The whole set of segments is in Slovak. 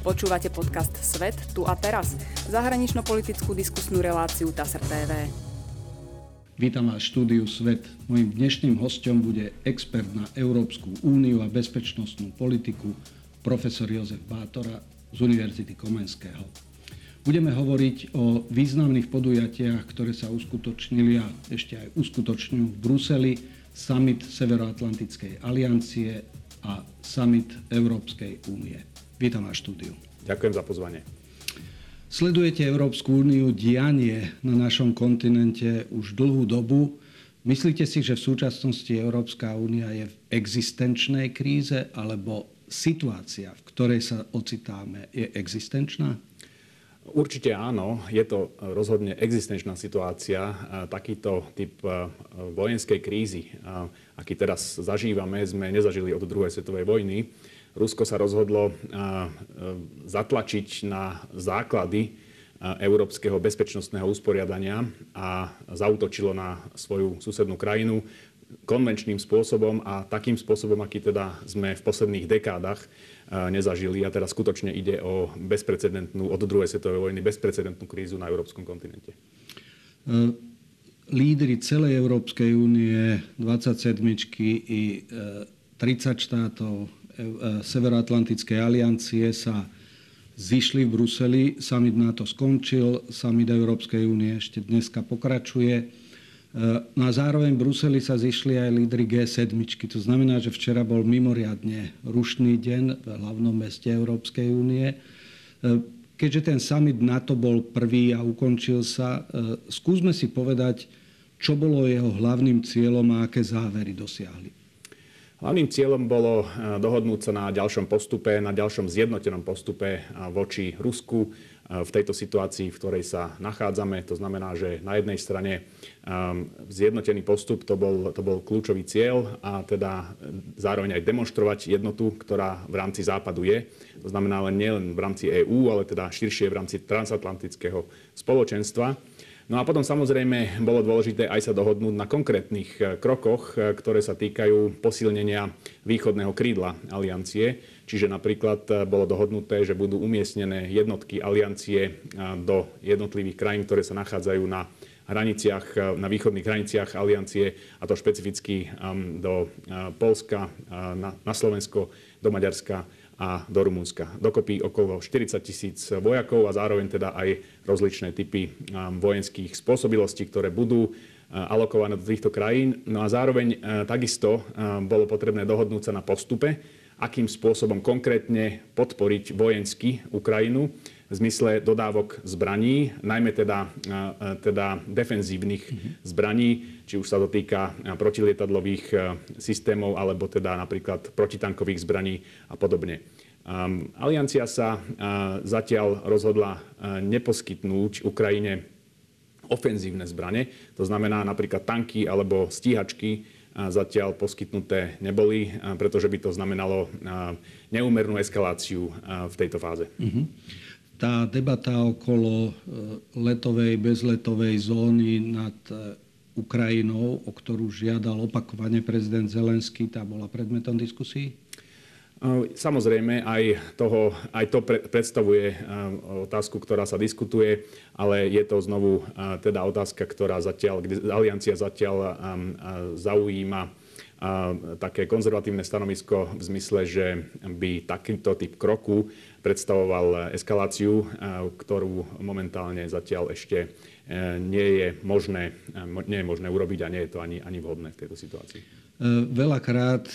Počúvate podcast Svet tu a teraz, zahranično-politickú diskusnú reláciu TASR TV. Vítam vás štúdiu Svet. Mojím dnešným hostom bude expert na Európsku úniu a bezpečnostnú politiku, profesor Jozef Bátora z Univerzity Komenského. Budeme hovoriť o významných podujatiach, ktoré sa uskutočnili a ešte aj uskutočňujú v Bruseli, summit Severoatlantickej aliancie a summit Európskej únie. Vítam vás štúdiu. Ďakujem za pozvanie. Sledujete Európsku úniu dianie na našom kontinente už dlhú dobu. Myslíte si, že v súčasnosti Európska únia je v existenčnej kríze, alebo situácia, v ktorej sa ocitáme, je existenčná? Určite áno, je to rozhodne existenčná situácia. Takýto typ vojenskej krízy, aký teraz zažívame, sme nezažili od druhej svetovej vojny. Rusko sa rozhodlo zatlačiť na základy európskeho bezpečnostného usporiadania a zautočilo na svoju susednú krajinu konvenčným spôsobom a takým spôsobom, aký teda sme v posledných dekádach nezažili. A teda skutočne ide o bezprecedentnú, od druhej svetovej vojny, bezprecedentnú krízu na európskom kontinente. Lídry celej Európskej únie, 27 i 30 štátov E, Severoatlantickej aliancie sa zišli v Bruseli. Summit NATO skončil, summit Európskej únie ešte dneska pokračuje. E, no a zároveň v Bruseli sa zišli aj lídry G7. To znamená, že včera bol mimoriadne rušný deň v hlavnom meste Európskej únie. E, keďže ten summit NATO bol prvý a ukončil sa, skúsme si povedať, čo bolo jeho hlavným cieľom a aké závery dosiahli. Hlavným cieľom bolo eh, dohodnúť sa na ďalšom postupe, na ďalšom zjednotenom postupe eh, voči Rusku eh, v tejto situácii, v ktorej sa nachádzame. To znamená, že na jednej strane zjednotený postup to bol, to bol kľúčový cieľ a teda zároveň aj demonstrovať jednotu, ktorá v rámci Západu je. To znamená len nielen v rámci EÚ, ale teda širšie v rámci transatlantického spoločenstva. No a potom samozrejme bolo dôležité aj sa dohodnúť na konkrétnych e, krokoch, e, ktoré sa týkajú posilnenia východného krídla aliancie. Čiže napríklad e, bolo dohodnuté, že budú umiestnené jednotky aliancie do jednotlivých krajín, ktoré sa nachádzajú na hraniciach, na východných hraniciach aliancie, a to špecificky do Polska, na Slovensko, do Maďarska a do Rumunska. Dokopy okolo 40 tisíc vojakov a zároveň teda aj rozličné typy um, vojenských spôsobilostí, ktoré budú uh, alokované do týchto krajín. No a zároveň uh, takisto um, bolo potrebné dohodnúť sa na postupe, akým spôsobom konkrétne podporiť vojensky Ukrajinu v zmysle dodávok zbraní, najmä teda, teda defenzívnych mm-hmm. zbraní, či už sa to týka protilietadlových systémov, alebo teda napríklad protitankových zbraní a podobne. Aliancia sa zatiaľ rozhodla neposkytnúť Ukrajine ofenzívne zbrane, to znamená napríklad tanky alebo stíhačky, zatiaľ poskytnuté neboli, pretože by to znamenalo neúmernú eskaláciu v tejto fáze. Mm-hmm tá debata okolo e, letovej, bezletovej zóny nad e, Ukrajinou, o ktorú žiadal opakovane prezident Zelenský, tá bola predmetom diskusí? E, samozrejme, aj, toho, aj to predstavuje otázku, ktorá sa diskutuje, ale je to znovu teda otázka, ktorá zatiaľ, kde aliancia zatiaľ zaujíma také konzervatívne stanovisko v zmysle, že by takýto typ kroku predstavoval eskaláciu, ktorú momentálne zatiaľ ešte e, nie je možné, e, nie je možné urobiť a nie je to ani, ani vhodné v tejto situácii. Veľakrát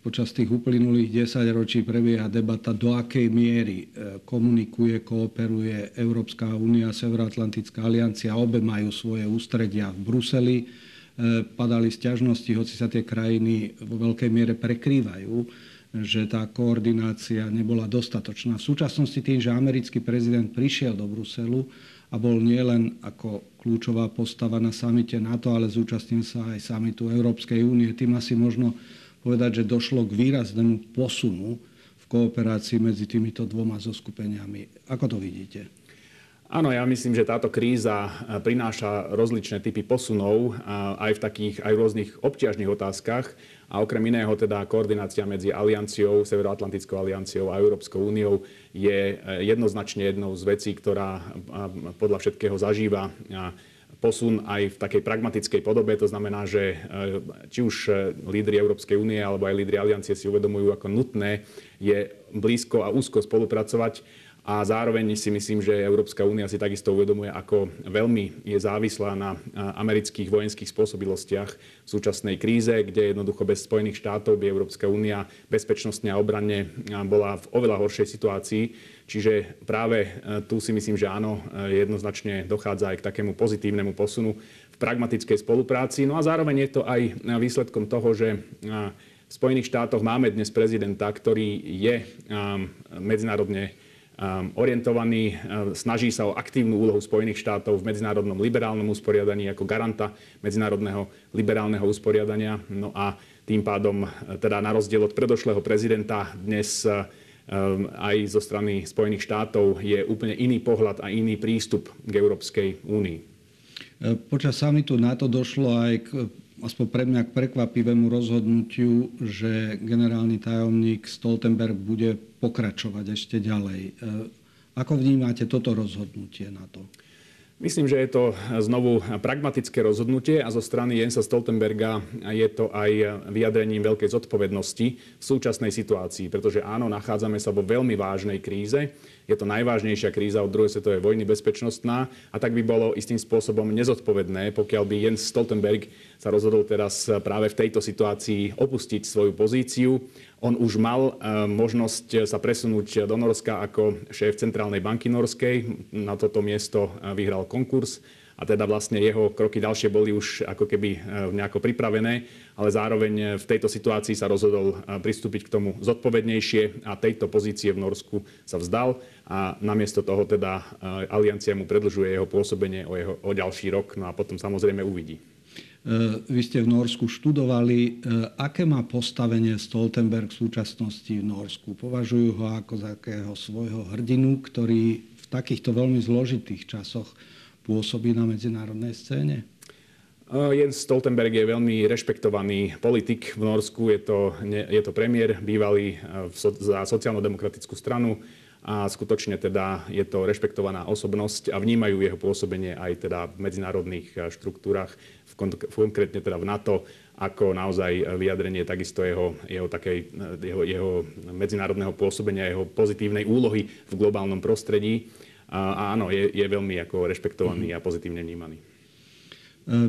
počas tých uplynulých 10 ročí prebieha debata, do akej miery komunikuje, kooperuje Európska únia, Severoatlantická aliancia. Obe majú svoje ústredia v Bruseli padali sťažnosti, hoci sa tie krajiny vo veľkej miere prekrývajú, že tá koordinácia nebola dostatočná. V súčasnosti tým, že americký prezident prišiel do Bruselu a bol nielen ako kľúčová postava na samite NATO, ale zúčastnil sa aj samitu Európskej únie, tým asi možno povedať, že došlo k výraznému posunu v kooperácii medzi týmito dvoma zoskupeniami. Ako to vidíte? Áno, ja myslím, že táto kríza prináša rozličné typy posunov aj v takých aj v rôznych obťažných otázkach, a okrem iného teda koordinácia medzi alianciou, Severoatlantickou alianciou a Európskou úniou je jednoznačne jednou z vecí, ktorá podľa všetkého zažíva posun aj v takej pragmatickej podobe. To znamená, že či už lídry Európskej únie alebo aj lídry aliancie si uvedomujú, ako nutné je blízko a úzko spolupracovať a zároveň si myslím, že Európska únia si takisto uvedomuje, ako veľmi je závislá na amerických vojenských spôsobilostiach v súčasnej kríze, kde jednoducho bez Spojených štátov by Európska únia bezpečnostne a obranne bola v oveľa horšej situácii. Čiže práve tu si myslím, že áno, jednoznačne dochádza aj k takému pozitívnemu posunu v pragmatickej spolupráci. No a zároveň je to aj výsledkom toho, že v Spojených štátoch máme dnes prezidenta, ktorý je medzinárodne orientovaný, uh, snaží sa o aktívnu úlohu Spojených štátov v medzinárodnom liberálnom usporiadaní ako garanta medzinárodného liberálneho usporiadania. No a tým pádom, uh, teda na rozdiel od predošlého prezidenta, dnes uh, um, aj zo strany Spojených štátov je úplne iný pohľad a iný prístup k Európskej únii. Počas samitu NATO došlo aj k aspoň pre mňa k prekvapivému rozhodnutiu, že generálny tajomník Stoltenberg bude pokračovať ešte ďalej. E, ako vnímate toto rozhodnutie na to? Myslím, že je to znovu pragmatické rozhodnutie a zo strany Jensa Stoltenberga je to aj vyjadrením veľkej zodpovednosti v súčasnej situácii, pretože áno, nachádzame sa vo veľmi vážnej kríze je to najvážnejšia kríza od druhej svetovej vojny bezpečnostná a tak by bolo istým spôsobom nezodpovedné, pokiaľ by Jens Stoltenberg sa rozhodol teraz práve v tejto situácii opustiť svoju pozíciu. On už mal e, možnosť sa presunúť do Norska ako šéf Centrálnej banky Norskej. Na toto miesto e, vyhral konkurs a teda vlastne jeho kroky ďalšie boli už ako keby e, nejako pripravené, ale zároveň e, v tejto situácii sa rozhodol e, pristúpiť k tomu zodpovednejšie a tejto pozície v Norsku sa vzdal a namiesto toho teda aliancia mu predlžuje jeho pôsobenie o, jeho, o ďalší rok, no a potom samozrejme uvidí. Vy ste v Norsku študovali. Aké má postavenie Stoltenberg v súčasnosti v Norsku? Považujú ho ako takého svojho hrdinu, ktorý v takýchto veľmi zložitých časoch pôsobí na medzinárodnej scéne? Jens Stoltenberg je veľmi rešpektovaný politik v Norsku. Je to, je to premiér, bývalý za sociálno-demokratickú stranu a skutočne teda je to rešpektovaná osobnosť a vnímajú jeho pôsobenie aj teda v medzinárodných štruktúrach, v konkrétne teda v NATO, ako naozaj vyjadrenie takisto jeho, jeho, takej, jeho, jeho medzinárodného pôsobenia, jeho pozitívnej úlohy v globálnom prostredí. A áno, je, je veľmi ako rešpektovaný mm-hmm. a pozitívne vnímaný. E,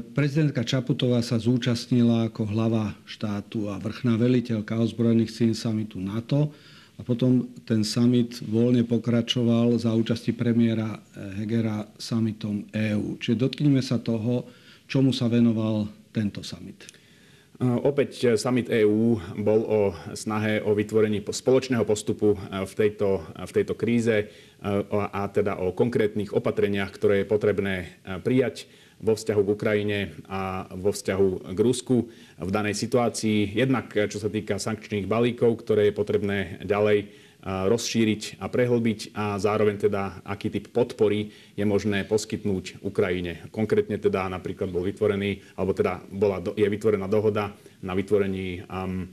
prezidentka Čaputová sa zúčastnila ako hlava štátu a vrchná veliteľka ozbrojených síl samitu NATO a potom ten summit voľne pokračoval za účasti premiéra Hegera summitom EÚ. Čiže dotknime sa toho, čomu sa venoval tento summit. Opäť summit EÚ bol o snahe o vytvorení spoločného postupu v tejto, v tejto kríze a teda o konkrétnych opatreniach, ktoré je potrebné prijať vo vzťahu k Ukrajine a vo vzťahu k Rusku v danej situácii. Jednak čo sa týka sankčných balíkov, ktoré je potrebné ďalej rozšíriť a prehlbiť a zároveň teda, aký typ podpory je možné poskytnúť Ukrajine. Konkrétne teda napríklad bol vytvorený, alebo teda bola, je vytvorená dohoda na vytvorení um,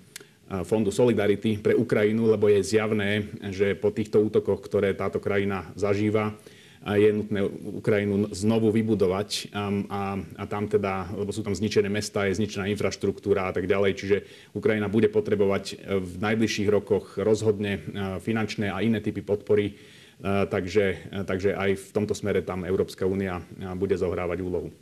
Fondu Solidarity pre Ukrajinu, lebo je zjavné, že po týchto útokoch, ktoré táto krajina zažíva, je nutné Ukrajinu znovu vybudovať a, a tam teda, lebo sú tam zničené mesta, je zničená infraštruktúra a tak ďalej, čiže Ukrajina bude potrebovať e, v najbližších rokoch rozhodne e, finančné a iné typy podpory, e, takže, takže aj v tomto smere tam Európska únia bude zohrávať úlohu.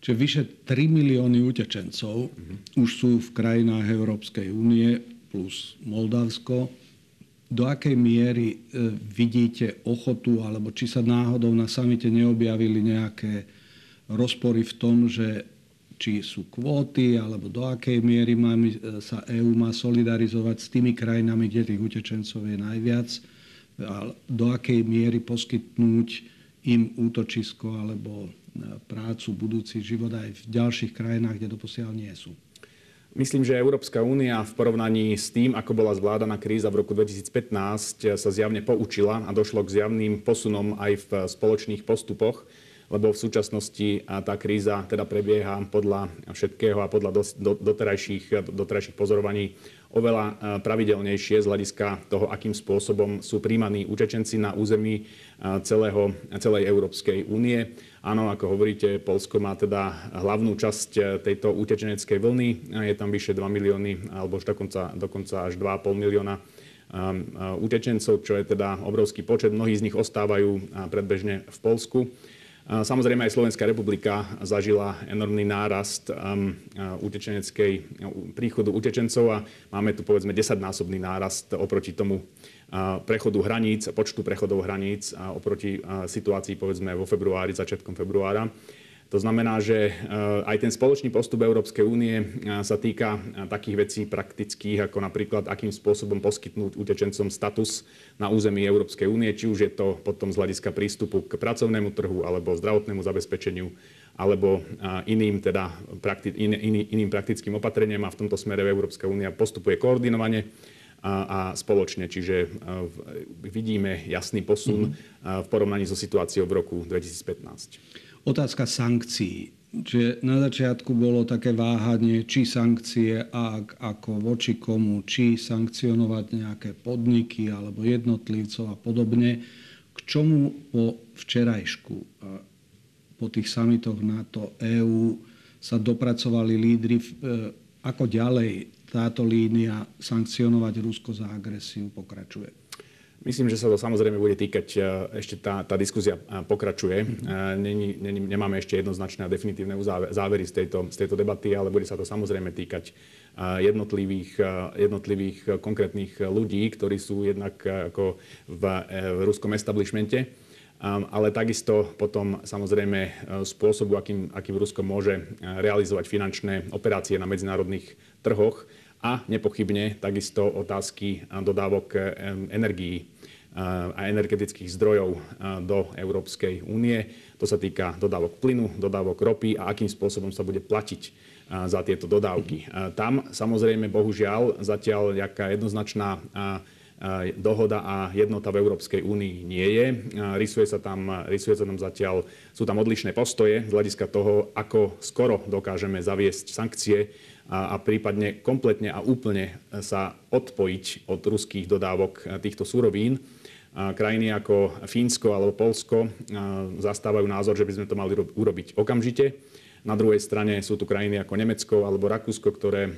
Čiže vyše 3 milióny utečencov mm-hmm. už sú v krajinách Európskej únie plus Moldavsko do akej miery e, vidíte ochotu, alebo či sa náhodou na samite neobjavili nejaké rozpory v tom, že či sú kvóty, alebo do akej miery má, e, sa EÚ má solidarizovať s tými krajinami, kde tých utečencov je najviac, a do akej miery poskytnúť im útočisko alebo e, prácu, budúci život aj v ďalších krajinách, kde doposiaľ nie sú. Myslím, že Európska únia v porovnaní s tým, ako bola zvládaná kríza v roku 2015, sa zjavne poučila a došlo k zjavným posunom aj v spoločných postupoch. lebo v súčasnosti tá kríza teda prebieha podľa všetkého a podľa doterajších, doterajších pozorovaní oveľa pravidelnejšie z hľadiska toho, akým spôsobom sú príjmaní utečenci na území celého, celej Európskej únie. Áno, ako hovoríte, Polsko má teda hlavnú časť tejto utečeneckej vlny. Je tam vyše 2 milióny, alebo už dokonca, dokonca až 2,5 milióna utečencov, čo je teda obrovský počet. Mnohí z nich ostávajú predbežne v Polsku. Samozrejme aj Slovenská republika zažila enormný nárast um, utečeneckej príchodu utečencov a máme tu povedzme 10-násobný nárast oproti tomu prechodu hraníc, počtu prechodov hraníc oproti situácii povedzme vo februári, začiatkom februára. To znamená, že eh, aj ten spoločný postup Európskej únie eh, sa týka eh, takých vecí praktických, ako napríklad, akým spôsobom poskytnúť utečencom status na území Európskej únie, či už je to potom z hľadiska prístupu k pracovnému trhu alebo zdravotnému zabezpečeniu alebo iným, teda, prakti- in, in, iným praktickým opatreniam a v tomto smere Európska únia postupuje koordinovane a, a spoločne. Čiže vidíme jasný posun mm-hmm. v porovnaní so situáciou v roku 2015 otázka sankcií. Čiže na začiatku bolo také váhanie, či sankcie, ak, ako voči komu, či sankcionovať nejaké podniky alebo jednotlivcov a podobne. K čomu po včerajšku, po tých samitoch NATO, EÚ sa dopracovali lídry, e, ako ďalej táto línia sankcionovať Rusko za agresiu pokračuje? Myslím, že sa to samozrejme bude týkať, e, ešte tá, tá diskusia e, pokračuje. Není, není, nemáme ešte jednoznačné a definitívne závery z tejto, z tejto debaty, ale bude sa to samozrejme týkať e, jednotlivých, jednotlivých konkrétnych ľudí, ktorí sú jednak ako v, v ruskom establishmente, ale takisto potom samozrejme spôsobu, akým, akým Rusko môže realizovať finančné operácie na medzinárodných trhoch a nepochybne takisto otázky dodávok energií a energetických zdrojov do Európskej únie. To sa týka dodávok plynu, dodávok ropy a akým spôsobom sa bude platiť za tieto dodávky. Tam samozrejme, bohužiaľ, zatiaľ nejaká jednoznačná dohoda a jednota v Európskej únii nie je. Rysuje sa tam, rysuje sa tam zatiaľ, sú tam odlišné postoje z hľadiska toho, ako skoro dokážeme zaviesť sankcie a, a prípadne kompletne a úplne sa odpojiť od ruských dodávok týchto surovín. Krajiny ako Fínsko alebo Polsko zastávajú názor, že by sme to mali urobiť okamžite. Na druhej strane sú tu krajiny ako Nemecko alebo Rakúsko, ktoré,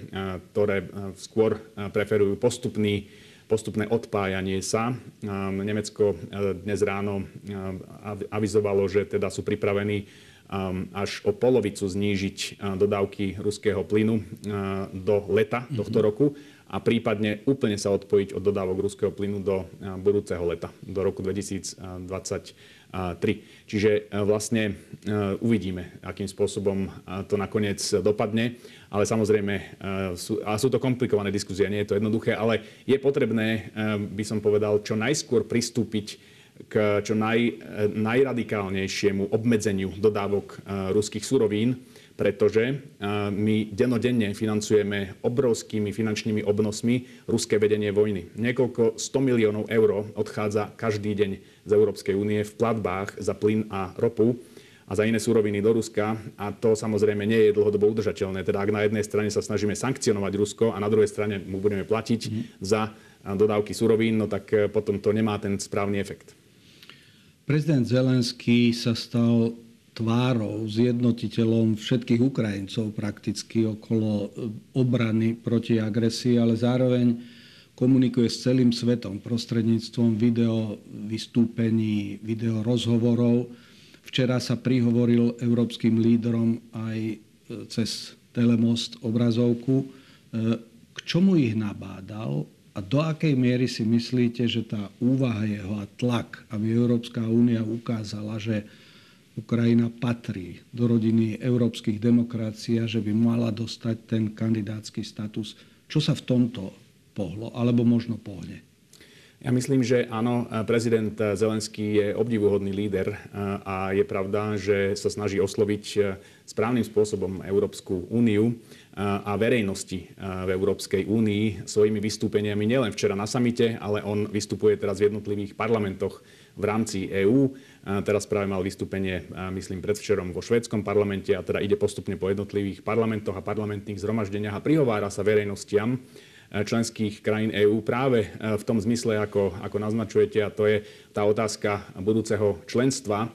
ktoré skôr preferujú postupný, postupné odpájanie sa. Nemecko dnes ráno avizovalo, že teda sú pripravení až o polovicu znížiť uh, dodávky ruského plynu uh, do leta mhm. tohto roku a prípadne úplne sa odpojiť od dodávok ruského plynu do uh, budúceho leta, do roku 2023. Čiže vlastne uvidíme, akým spôsobom to nakoniec dopadne, ale samozrejme sú, a sú to komplikované diskusie, nie je to jednoduché, ale je potrebné, by som povedal, čo najskôr pristúpiť k čo naj, najradikálnejšiemu obmedzeniu dodávok e, ruských surovín, pretože e, my denodenne financujeme obrovskými finančnými obnosmi ruské vedenie vojny. Niekoľko 100 miliónov eur odchádza každý deň z Európskej únie v platbách za plyn a ropu a za iné súroviny do Ruska a to samozrejme nie je dlhodobo udržateľné. Teda ak na jednej strane sa snažíme sankcionovať Rusko a na druhej strane mu budeme platiť mm. za dodávky surovín, no tak e, potom to nemá ten správny efekt. Prezident Zelenský sa stal tvárou, zjednotiteľom všetkých Ukrajincov prakticky okolo e, obrany proti agresii, ale zároveň komunikuje s celým svetom prostredníctvom video vystúpení, video rozhovorov. Včera sa prihovoril európskym lídrom aj e, cez telemost obrazovku. E, k čomu ich nabádal a do akej miery si myslíte, že tá úvaha jeho a tlak, aby Európska únia ukázala, že Ukrajina patrí do rodiny európskych demokracií a že by mala dostať ten kandidátsky status. Čo sa v tomto pohlo, alebo možno pohne? Ja myslím, že áno, prezident Zelenský je obdivuhodný líder a je pravda, že sa snaží osloviť správnym spôsobom Európsku úniu a verejnosti v Európskej únii svojimi vystúpeniami nielen včera na samite, ale on vystupuje teraz v jednotlivých parlamentoch v rámci EÚ. Teraz práve mal vystúpenie, myslím, predvčerom vo švédskom parlamente a teda ide postupne po jednotlivých parlamentoch a parlamentných zhromaždeniach a prihovára sa verejnostiam členských krajín EÚ práve e, v tom zmysle, ako, ako naznačujete, a to je tá otázka budúceho členstva e,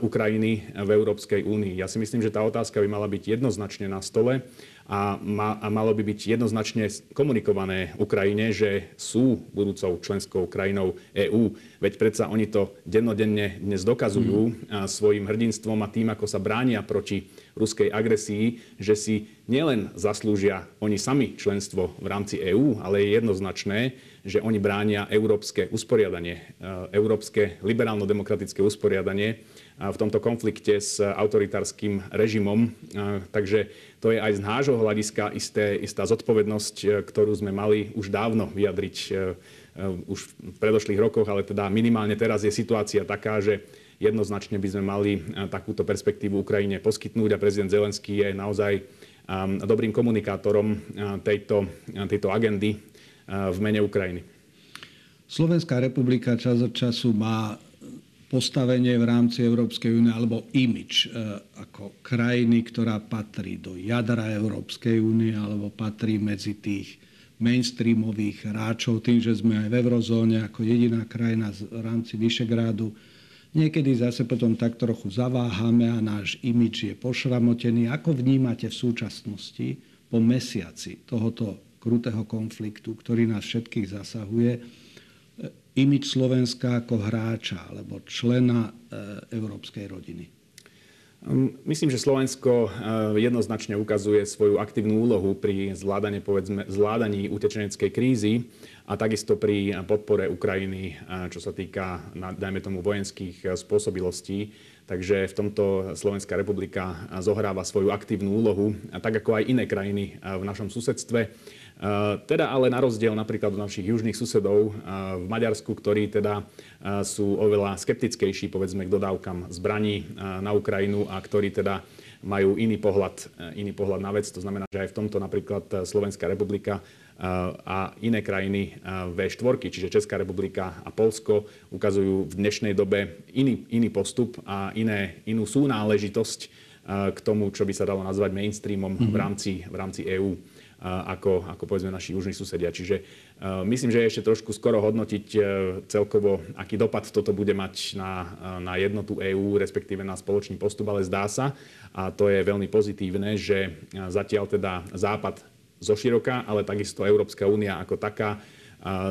Ukrajiny v Európskej únii. Ja si myslím, že tá otázka by mala byť jednoznačne na stole a, ma, a malo by byť jednoznačne komunikované Ukrajine, že sú budúcou členskou krajinou EÚ. Veď predsa oni to dennodenne dnes dokazujú mm. svojim hrdinstvom a tým, ako sa bránia proti ruskej agresii, že si nielen zaslúžia oni sami členstvo v rámci EÚ, ale je jednoznačné, že oni bránia európske usporiadanie, e, európske liberálno-demokratické usporiadanie v tomto konflikte s autoritárskym režimom. Takže to je aj z nášho hľadiska isté, istá zodpovednosť, e, ktorú sme mali už dávno vyjadriť e, e, už v predošlých rokoch, ale teda minimálne teraz je situácia taká, že jednoznačne by sme mali takúto perspektívu Ukrajine poskytnúť a prezident Zelenský je naozaj dobrým komunikátorom tejto, tejto agendy v mene Ukrajiny. Slovenská republika čas od času má postavenie v rámci Európskej únie alebo imič ako krajiny, ktorá patrí do jadra Európskej únie alebo patrí medzi tých mainstreamových hráčov, tým, že sme aj v eurozóne ako jediná krajina v rámci Vyšegrádu. Niekedy zase potom tak trochu zaváhame a náš imič je pošramotený. Ako vnímate v súčasnosti po mesiaci tohoto krutého konfliktu, ktorý nás všetkých zasahuje, imič Slovenska ako hráča alebo člena e, európskej rodiny? Hm, myslím, že Slovensko e, jednoznačne ukazuje svoju aktívnu úlohu pri zvládaní, povedzme, zvládaní utečeneckej krízy a takisto pri podpore Ukrajiny, e, čo sa týka, dajme tomu, vojenských spôsobilostí. Takže v tomto Slovenská republika zohráva svoju aktívnu úlohu, tak ako aj iné krajiny v našom susedstve. Teda ale na rozdiel napríklad od našich južných susedov v Maďarsku, ktorí teda sú oveľa skeptickejší povedzme k dodávkam zbraní na Ukrajinu a ktorí teda majú iný pohľad, iný pohľad na vec. To znamená, že aj v tomto napríklad Slovenská republika a iné krajiny V4, čiže Česká republika a Polsko, ukazujú v dnešnej dobe iný, iný postup a iné, inú súnáležitosť k tomu, čo by sa dalo nazvať mainstreamom mm-hmm. v rámci, v rámci EÚ ako, ako povedzme naši južní susedia. Čiže myslím, že je ešte trošku skoro hodnotiť e, celkovo, aký dopad toto bude mať na, na jednotu EÚ, respektíve na spoločný postup, ale zdá sa, a to je veľmi pozitívne, že zatiaľ teda Západ zoširoka, ale takisto Európska únia ako taká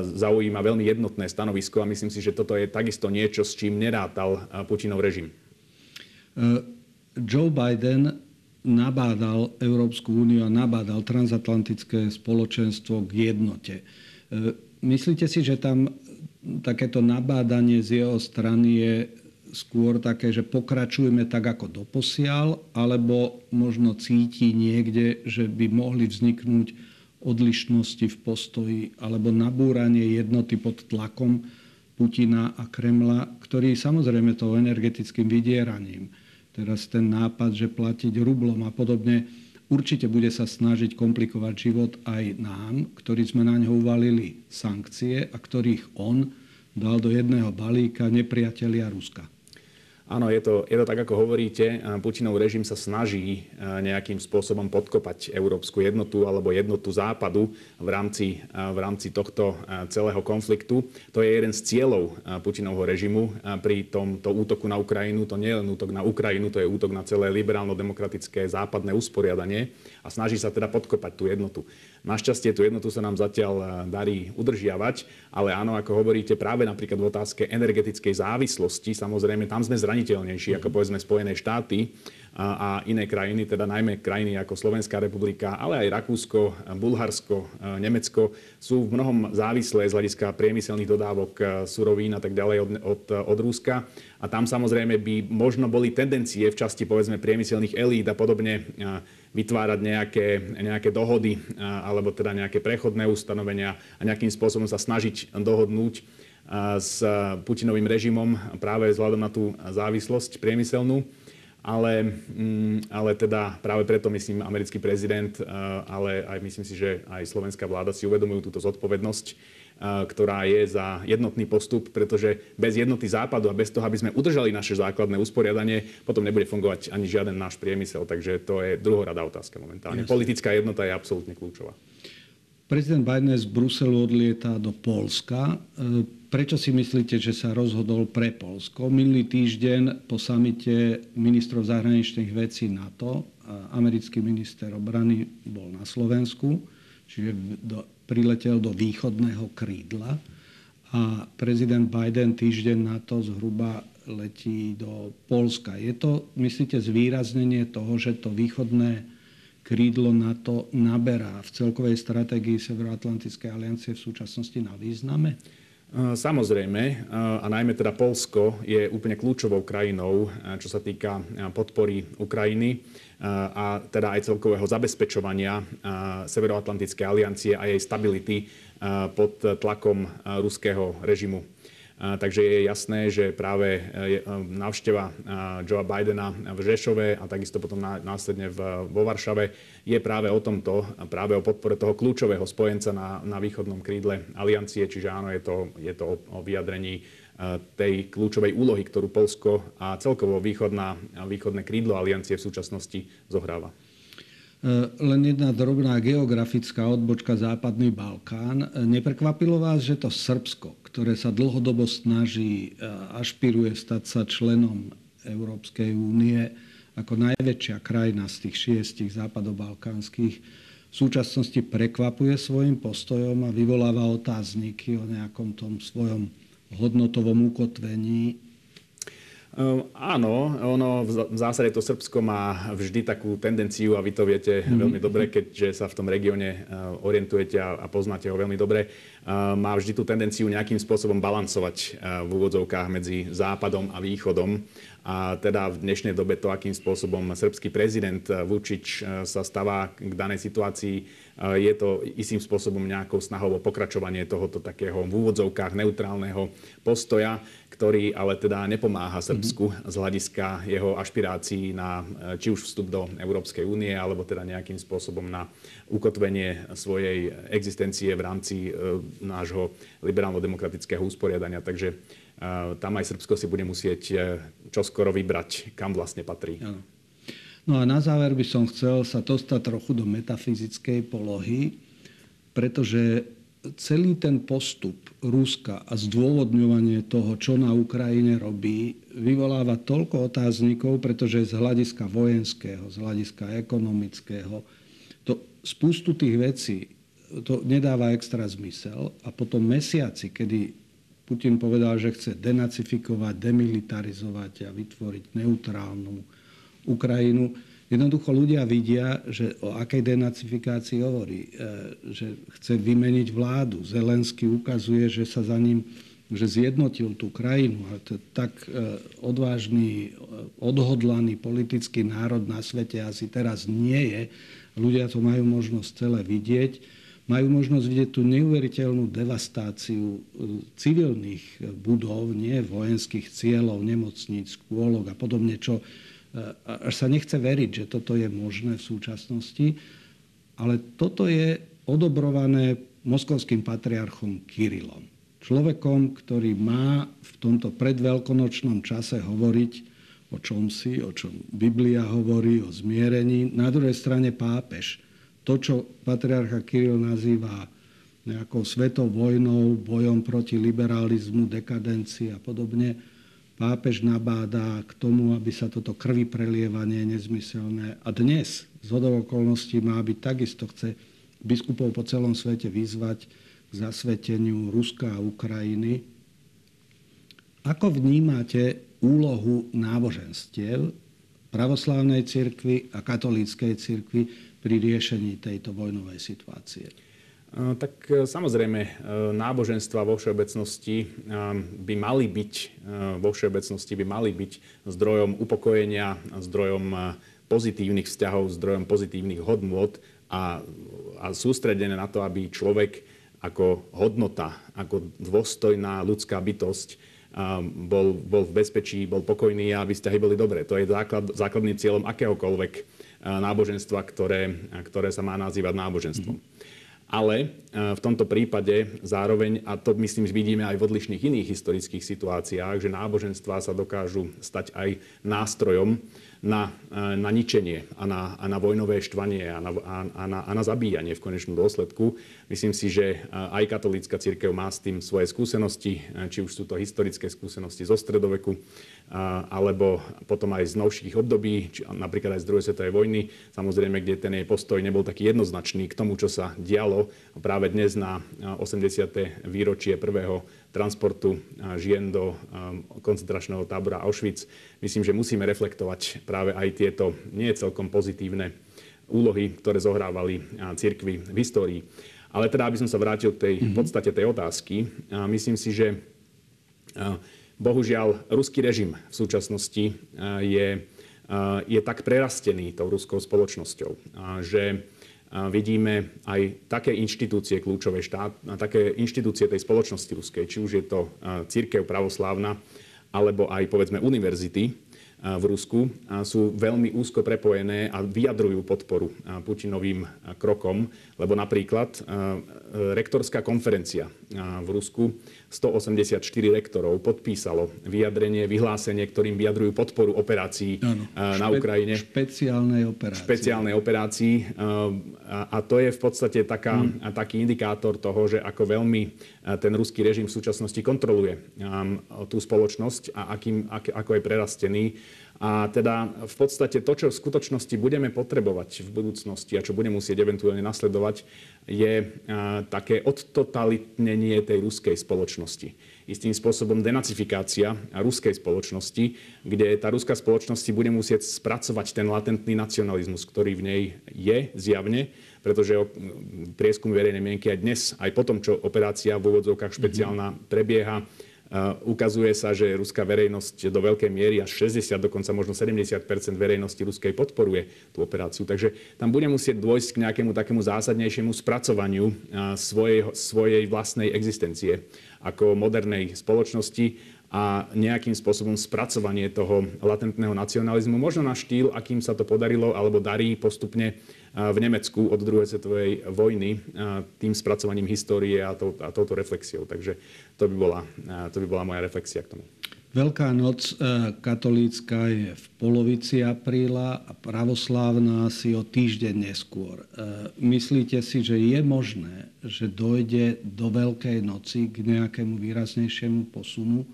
zaujíma veľmi jednotné stanovisko a myslím si, že toto je takisto niečo, s čím nerátal Putinov režim. E, Joe Biden nabádal Európsku úniu a nabádal transatlantické spoločenstvo k jednote. E, myslíte si, že tam takéto nabádanie z jeho strany je skôr také, že pokračujeme tak ako doposiaľ, alebo možno cíti niekde, že by mohli vzniknúť odlišnosti v postoji alebo nabúranie jednoty pod tlakom Putina a Kremla, ktorý samozrejme to energetickým vydieraním teraz ten nápad, že platiť rublom a podobne, určite bude sa snažiť komplikovať život aj nám, ktorí sme na ňo uvalili sankcie a ktorých on dal do jedného balíka nepriatelia Ruska. Áno, je to, je to tak, ako hovoríte. Putinov režim sa snaží nejakým spôsobom podkopať európsku jednotu alebo jednotu západu v rámci, v rámci tohto celého konfliktu. To je jeden z cieľov Putinovho režimu pri tomto útoku na Ukrajinu. To nie je len útok na Ukrajinu, to je útok na celé liberálno-demokratické západné usporiadanie a snaží sa teda podkopať tú jednotu. Našťastie tú jednotu sa nám zatiaľ darí udržiavať, ale áno, ako hovoríte, práve napríklad v otázke energetickej závislosti, samozrejme tam sme zraniteľnejší ako povedzme Spojené štáty a, iné krajiny, teda najmä krajiny ako Slovenská republika, ale aj Rakúsko, Bulharsko, Nemecko sú v mnohom závislé z hľadiska priemyselných dodávok surovín a tak ďalej od, od, od Rúska. A tam samozrejme by možno boli tendencie v časti povedzme priemyselných elít a podobne vytvárať nejaké, nejaké dohody alebo teda nejaké prechodné ustanovenia a nejakým spôsobom sa snažiť dohodnúť s Putinovým režimom práve vzhľadom na tú závislosť priemyselnú. Ale, mm, ale teda práve preto myslím americký prezident, ale aj myslím si, že aj slovenská vláda si uvedomujú túto zodpovednosť ktorá je za jednotný postup, pretože bez jednoty západu a bez toho, aby sme udržali naše základné usporiadanie, potom nebude fungovať ani žiaden náš priemysel. Takže to je druhoradá otázka momentálne. Jasne. Politická jednota je absolútne kľúčová. Prezident Biden z Bruselu odlieta do Polska. Prečo si myslíte, že sa rozhodol pre Polsko? Minulý týždeň po samite ministrov zahraničných vecí NATO americký minister obrany bol na Slovensku, čiže do, priletel do východného krídla a prezident Biden týždeň na to zhruba letí do Polska. Je to, myslíte, zvýraznenie toho, že to východné krídlo NATO naberá v celkovej stratégii Severoatlantickej aliancie v súčasnosti na význame? Samozrejme, a najmä teda Polsko je úplne kľúčovou krajinou, čo sa týka podpory Ukrajiny a teda aj celkového zabezpečovania Severoatlantickej aliancie a jej stability pod tlakom ruského režimu. Takže je jasné, že práve e, e, návšteva Joea Bidena v Žešove a takisto potom následne vo Varšave je práve o tomto, práve o podpore toho kľúčového spojenca na, na východnom krídle aliancie. Čiže áno, je to, je to o, o vyjadrení e, tej kľúčovej úlohy, ktorú Polsko a celkovo východná, východné krídlo aliancie v súčasnosti zohráva. Len jedna drobná geografická odbočka Západný Balkán. Neprekvapilo vás, že to Srbsko, ktoré sa dlhodobo snaží a ašpiruje stať sa členom Európskej únie ako najväčšia krajina z tých šiestich západobalkánskych, v súčasnosti prekvapuje svojim postojom a vyvoláva otázniky o nejakom tom svojom hodnotovom ukotvení Ehm, áno, ono v zásade to Srbsko má vždy takú tendenciu, a vy to viete mm-hmm. veľmi dobre, keďže sa v tom regióne ehm, orientujete a, a poznáte ho veľmi dobre, ehm, má vždy tú tendenciu nejakým spôsobom balancovať v úvodzovkách medzi západom a východom. A teda v dnešnej dobe to, akým spôsobom srbský prezident Vučič sa stáva k danej situácii, je to istým spôsobom nejakou snahou o pokračovanie tohoto takého v úvodzovkách neutrálneho postoja ktorý ale teda nepomáha Srbsku mm-hmm. z hľadiska jeho ašpirácií na e, či už vstup do Európskej únie, alebo teda nejakým spôsobom na ukotvenie svojej existencie v rámci e, nášho liberálno-demokratického usporiadania. Takže e, tam aj Srbsko si bude musieť čoskoro vybrať, kam vlastne patrí. Ano. No a na záver by som chcel sa dostať trochu do metafyzickej polohy, pretože celý ten postup Ruska a zdôvodňovanie toho, čo na Ukrajine robí, vyvoláva toľko otáznikov, pretože z hľadiska vojenského, z hľadiska ekonomického, to spustu tých vecí to nedáva extra zmysel. A potom mesiaci, kedy Putin povedal, že chce denacifikovať, demilitarizovať a vytvoriť neutrálnu Ukrajinu, Jednoducho ľudia vidia, že o akej denacifikácii hovorí, e, že chce vymeniť vládu. Zelensky ukazuje, že sa za ním že zjednotil tú krajinu. A to tak e, odvážny, e, odhodlaný politický národ na svete asi teraz nie je. Ľudia to majú možnosť celé vidieť. Majú možnosť vidieť tú neuveriteľnú devastáciu civilných budov, nie vojenských cieľov, nemocníc, škôlok a podobne, čo až sa nechce veriť, že toto je možné v súčasnosti, ale toto je odobrované moskovským patriarchom Kirilom. Človekom, ktorý má v tomto predveľkonočnom čase hovoriť o čom si, o čom Biblia hovorí, o zmierení. Na druhej strane pápež. To, čo patriarcha Kiril nazýva nejakou svetou vojnou, bojom proti liberalizmu, dekadencii a podobne, pápež nabáda k tomu, aby sa toto krvi prelievanie nezmyselné a dnes z hodov okolností má byť takisto, chce biskupov po celom svete vyzvať k zasveteniu Ruska a Ukrajiny. Ako vnímate úlohu náboženstiev pravoslávnej cirkvi a katolíckej cirkvi pri riešení tejto vojnovej situácie? Tak eh, samozrejme, eh, náboženstva vo všeobecnosti by mali byť, vo všeobecnosti by mali byť zdrojom upokojenia, zdrojom pozitívnych vzťahov, zdrojom pozitívnych hodnôt a, a sústredené na to, aby človek ako hodnota, ako dôstojná ľudská bytosť bol, bol v bezpečí, bol pokojný a aby vzťahy boli dobré. To je základ, základným cieľom akéhokoľvek náboženstva, ktoré, ktoré sa má nazývať náboženstvom. Mm-hmm. Ale v tomto prípade zároveň, a to myslím vidíme aj v odlišných iných historických situáciách, že náboženstvá sa dokážu stať aj nástrojom na, e, na ničenie a na, a na vojnové štvanie a na, a, na, a na zabíjanie v konečnom dôsledku. Myslím si, že e, aj katolícka církev má s tým svoje skúsenosti, e, či už sú to historické skúsenosti zo stredoveku, alebo potom aj z novších období, či napríklad aj z druhej svetovej vojny, samozrejme, kde ten jej postoj nebol taký jednoznačný k tomu, čo sa dialo práve dnes na 80. výročie prvého transportu žien do koncentračného tábora Auschwitz. Myslím, že musíme reflektovať práve aj tieto nie celkom pozitívne úlohy, ktoré zohrávali cirkvy v histórii. Ale teda, aby som sa vrátil k tej mhm. podstate tej otázky, myslím si, že bohužiaľ ruský režim v súčasnosti je, je tak prerastený tou ruskou spoločnosťou, že vidíme aj také inštitúcie kľúčové štát, také inštitúcie tej spoločnosti ruskej, či už je to církev pravoslávna, alebo aj povedzme univerzity, v Rusku sú veľmi úzko prepojené a vyjadrujú podporu Putinovým krokom, lebo napríklad rektorská konferencia v Rusku 184 rektorov podpísalo vyjadrenie, vyhlásenie, ktorým vyjadrujú podporu operácií ano, na špe- Ukrajine. Špeciálnej operácii. Špeciálnej operácii. A to je v podstate taká, hmm. taký indikátor toho, že ako veľmi ten ruský režim v súčasnosti kontroluje tú spoločnosť a akým, ako je prerastený. A teda v podstate to, čo v skutočnosti budeme potrebovať v budúcnosti a čo bude musieť eventuálne nasledovať, je také odtotalitnenie tej ruskej spoločnosti. Istým spôsobom denacifikácia ruskej spoločnosti, kde tá ruská spoločnosť bude musieť spracovať ten latentný nacionalizmus, ktorý v nej je zjavne, pretože prieskum verejnej mienky aj dnes, aj po tom, čo operácia v úvodzovkách špeciálna prebieha, Ukazuje sa, že ruská verejnosť do veľkej miery, až 60, dokonca možno 70% verejnosti ruskej podporuje tú operáciu. Takže tam bude musieť dôjsť k nejakému takému zásadnejšiemu spracovaniu svojej, svojej vlastnej existencie ako modernej spoločnosti a nejakým spôsobom spracovanie toho latentného nacionalizmu, možno na štýl, akým sa to podarilo alebo darí postupne v Nemecku od druhej svetovej vojny tým spracovaním histórie a, to, a touto reflexiou. Takže to by, bola, to by bola moja reflexia k tomu. Veľká noc e, katolícka je v polovici apríla a pravoslávna si o týždeň neskôr. E, myslíte si, že je možné, že dojde do Veľkej noci k nejakému výraznejšiemu posunu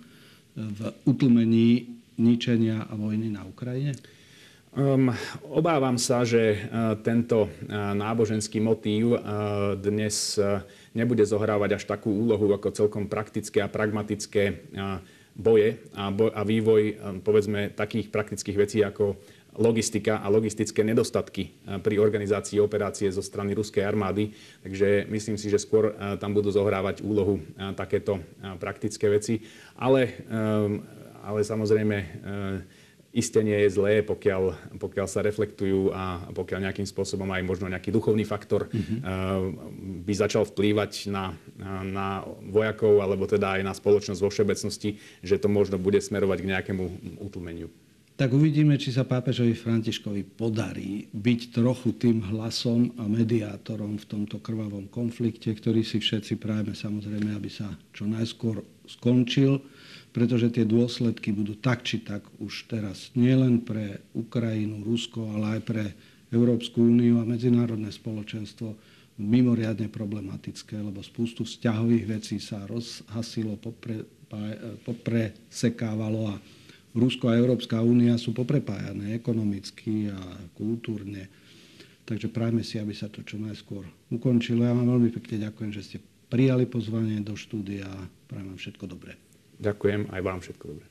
v utlmení ničenia a vojny na Ukrajine? Um, obávam sa, že uh, tento uh, náboženský motív uh, dnes uh, nebude zohrávať až takú úlohu ako celkom praktické a pragmatické uh, boje a, boj, a vývoj um, povedzme takých praktických vecí ako logistika a logistické nedostatky pri organizácii operácie zo strany ruskej armády. Takže myslím si, že skôr tam budú zohrávať úlohu takéto praktické veci. Ale, um, ale samozrejme Isté nie je zlé, pokiaľ, pokiaľ sa reflektujú a pokiaľ nejakým spôsobom aj možno nejaký duchovný faktor mm-hmm. by začal vplývať na, na vojakov alebo teda aj na spoločnosť vo všeobecnosti, že to možno bude smerovať k nejakému utlmeniu. Tak uvidíme, či sa pápežovi Františkovi podarí byť trochu tým hlasom a mediátorom v tomto krvavom konflikte, ktorý si všetci prajeme samozrejme, aby sa čo najskôr skončil pretože tie dôsledky budú tak či tak už teraz nielen pre Ukrajinu, Rusko, ale aj pre Európsku úniu a medzinárodné spoločenstvo mimoriadne problematické, lebo spustu vzťahových vecí sa rozhasilo, popre, popresekávalo a Rusko a Európska únia sú poprepájané ekonomicky a kultúrne. Takže prajme si, aby sa to čo najskôr ukončilo. Ja vám veľmi pekne ďakujem, že ste prijali pozvanie do štúdia a prajem vám všetko dobré. Ďakujem aj vám všetko dobré.